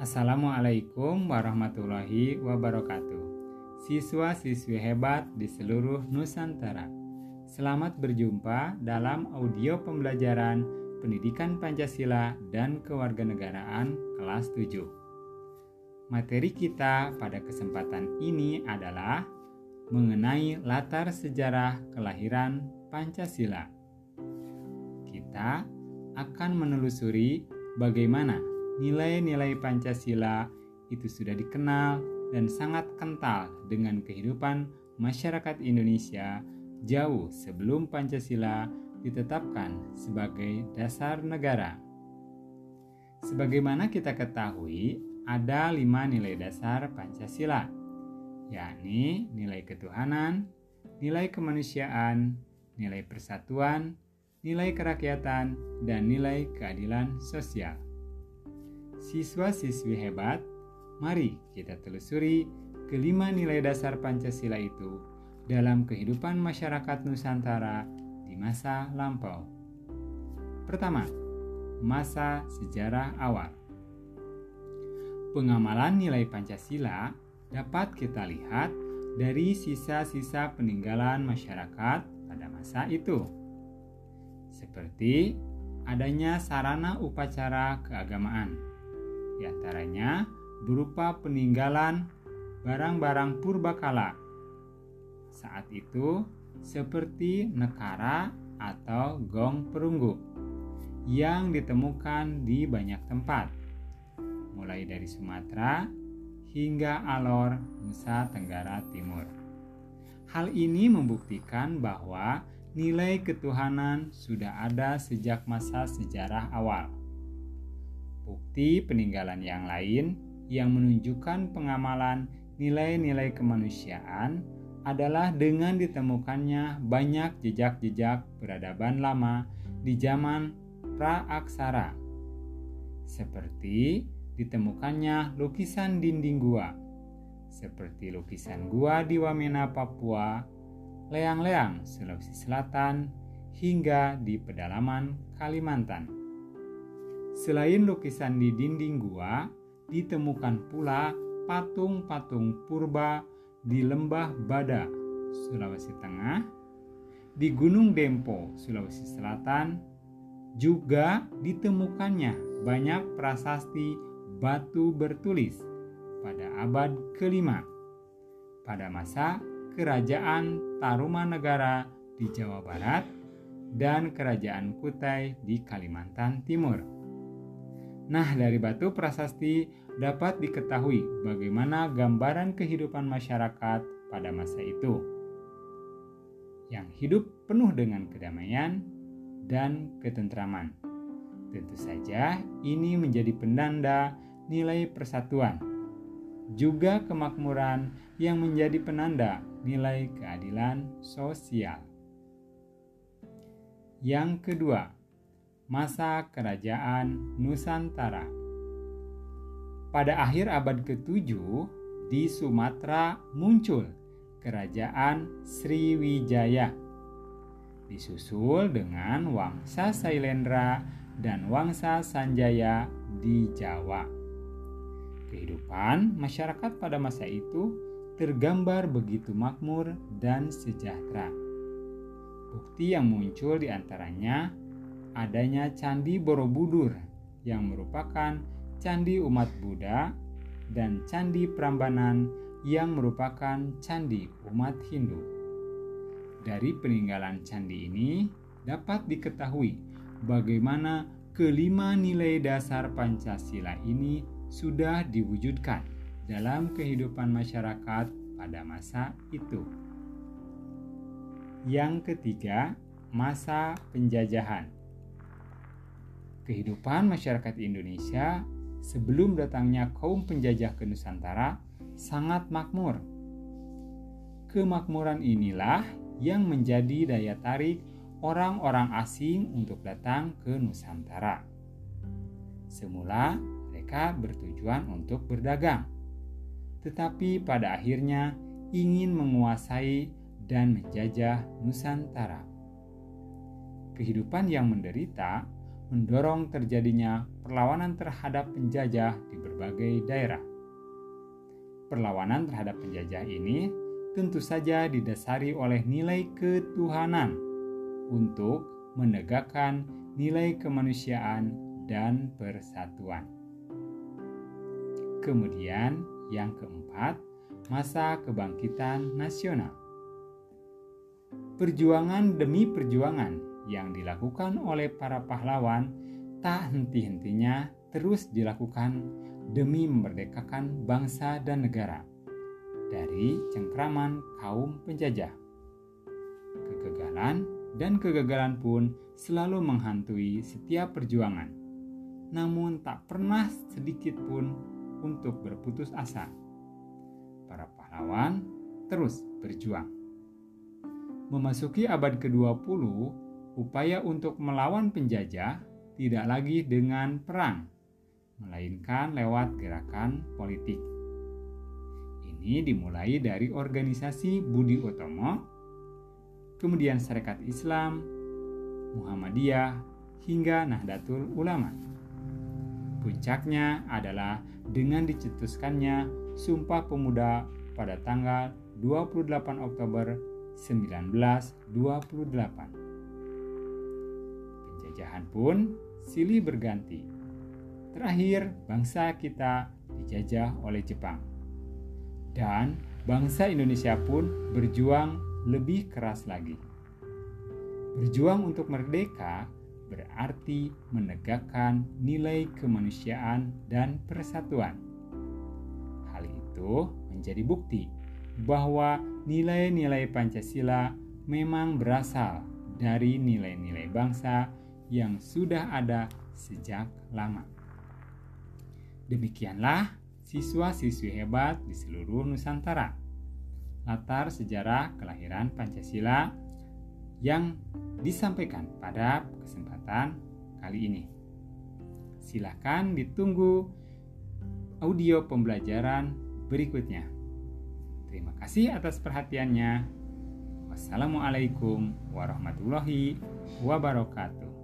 Assalamualaikum warahmatullahi wabarakatuh. Siswa-siswi hebat di seluruh Nusantara. Selamat berjumpa dalam audio pembelajaran Pendidikan Pancasila dan Kewarganegaraan kelas 7. Materi kita pada kesempatan ini adalah mengenai latar sejarah kelahiran Pancasila. Kita akan menelusuri bagaimana nilai-nilai Pancasila itu sudah dikenal dan sangat kental dengan kehidupan masyarakat Indonesia jauh sebelum Pancasila ditetapkan sebagai dasar negara. Sebagaimana kita ketahui, ada lima nilai dasar Pancasila, yakni nilai ketuhanan, nilai kemanusiaan, nilai persatuan, nilai kerakyatan, dan nilai keadilan sosial. Siswa-siswi hebat, mari kita telusuri kelima nilai dasar Pancasila itu dalam kehidupan masyarakat Nusantara di masa lampau. Pertama, masa sejarah awal. Pengamalan nilai Pancasila dapat kita lihat dari sisa-sisa peninggalan masyarakat pada masa itu. Seperti adanya sarana upacara keagamaan di antaranya berupa peninggalan barang-barang purbakala. Saat itu seperti nekara atau gong perunggu yang ditemukan di banyak tempat, mulai dari Sumatera hingga Alor, Nusa Tenggara Timur. Hal ini membuktikan bahwa nilai ketuhanan sudah ada sejak masa sejarah awal bukti peninggalan yang lain yang menunjukkan pengamalan nilai-nilai kemanusiaan adalah dengan ditemukannya banyak jejak-jejak peradaban lama di zaman pra-aksara. Seperti ditemukannya lukisan dinding gua, seperti lukisan gua di Wamena, Papua, Leang-Leang, Sulawesi Selatan, hingga di pedalaman Kalimantan. Selain lukisan di dinding gua, ditemukan pula patung-patung purba di lembah Bada, Sulawesi Tengah, di Gunung Dempo, Sulawesi Selatan, juga ditemukannya banyak prasasti batu bertulis pada abad kelima pada masa kerajaan Tarumanegara di Jawa Barat dan kerajaan Kutai di Kalimantan Timur. Nah, dari batu prasasti dapat diketahui bagaimana gambaran kehidupan masyarakat pada masa itu, yang hidup penuh dengan kedamaian dan ketentraman. Tentu saja, ini menjadi penanda nilai persatuan, juga kemakmuran yang menjadi penanda nilai keadilan sosial. Yang kedua, masa kerajaan Nusantara. Pada akhir abad ke-7, di Sumatera muncul kerajaan Sriwijaya. Disusul dengan Wangsa Sailendra dan Wangsa Sanjaya di Jawa. Kehidupan masyarakat pada masa itu tergambar begitu makmur dan sejahtera. Bukti yang muncul di antaranya adanya Candi Borobudur yang merupakan candi umat Buddha dan Candi Prambanan yang merupakan candi umat Hindu. Dari peninggalan candi ini dapat diketahui bagaimana kelima nilai dasar Pancasila ini sudah diwujudkan dalam kehidupan masyarakat pada masa itu. Yang ketiga, masa penjajahan kehidupan masyarakat Indonesia sebelum datangnya kaum penjajah ke Nusantara sangat makmur. Kemakmuran inilah yang menjadi daya tarik orang-orang asing untuk datang ke Nusantara. Semula mereka bertujuan untuk berdagang, tetapi pada akhirnya ingin menguasai dan menjajah Nusantara. Kehidupan yang menderita mendorong terjadinya perlawanan terhadap penjajah di berbagai daerah. Perlawanan terhadap penjajah ini tentu saja didasari oleh nilai ketuhanan untuk menegakkan nilai kemanusiaan dan persatuan. Kemudian, yang keempat, masa kebangkitan nasional. Perjuangan demi perjuangan yang dilakukan oleh para pahlawan tak henti-hentinya terus dilakukan demi memerdekakan bangsa dan negara dari cengkraman kaum penjajah. Kegagalan dan kegagalan pun selalu menghantui setiap perjuangan, namun tak pernah sedikit pun untuk berputus asa. Para pahlawan terus berjuang. Memasuki abad ke-20, upaya untuk melawan penjajah tidak lagi dengan perang, melainkan lewat gerakan politik. Ini dimulai dari organisasi Budi Utomo, kemudian Serikat Islam, Muhammadiyah, hingga Nahdlatul Ulama. Puncaknya adalah dengan dicetuskannya Sumpah Pemuda pada tanggal 28 Oktober 1928. Penjajahan pun silih berganti Terakhir, bangsa kita dijajah oleh Jepang. Dan bangsa Indonesia pun berjuang lebih keras lagi. Berjuang untuk merdeka berarti menegakkan nilai kemanusiaan dan persatuan. Hal itu menjadi bukti bahwa nilai-nilai Pancasila memang berasal dari nilai-nilai bangsa yang sudah ada sejak lama. Demikianlah siswa-siswi hebat di seluruh Nusantara. Latar sejarah kelahiran Pancasila yang disampaikan pada kesempatan kali ini. Silakan ditunggu audio pembelajaran berikutnya. Terima kasih atas perhatiannya. Wassalamualaikum warahmatullahi wabarakatuh.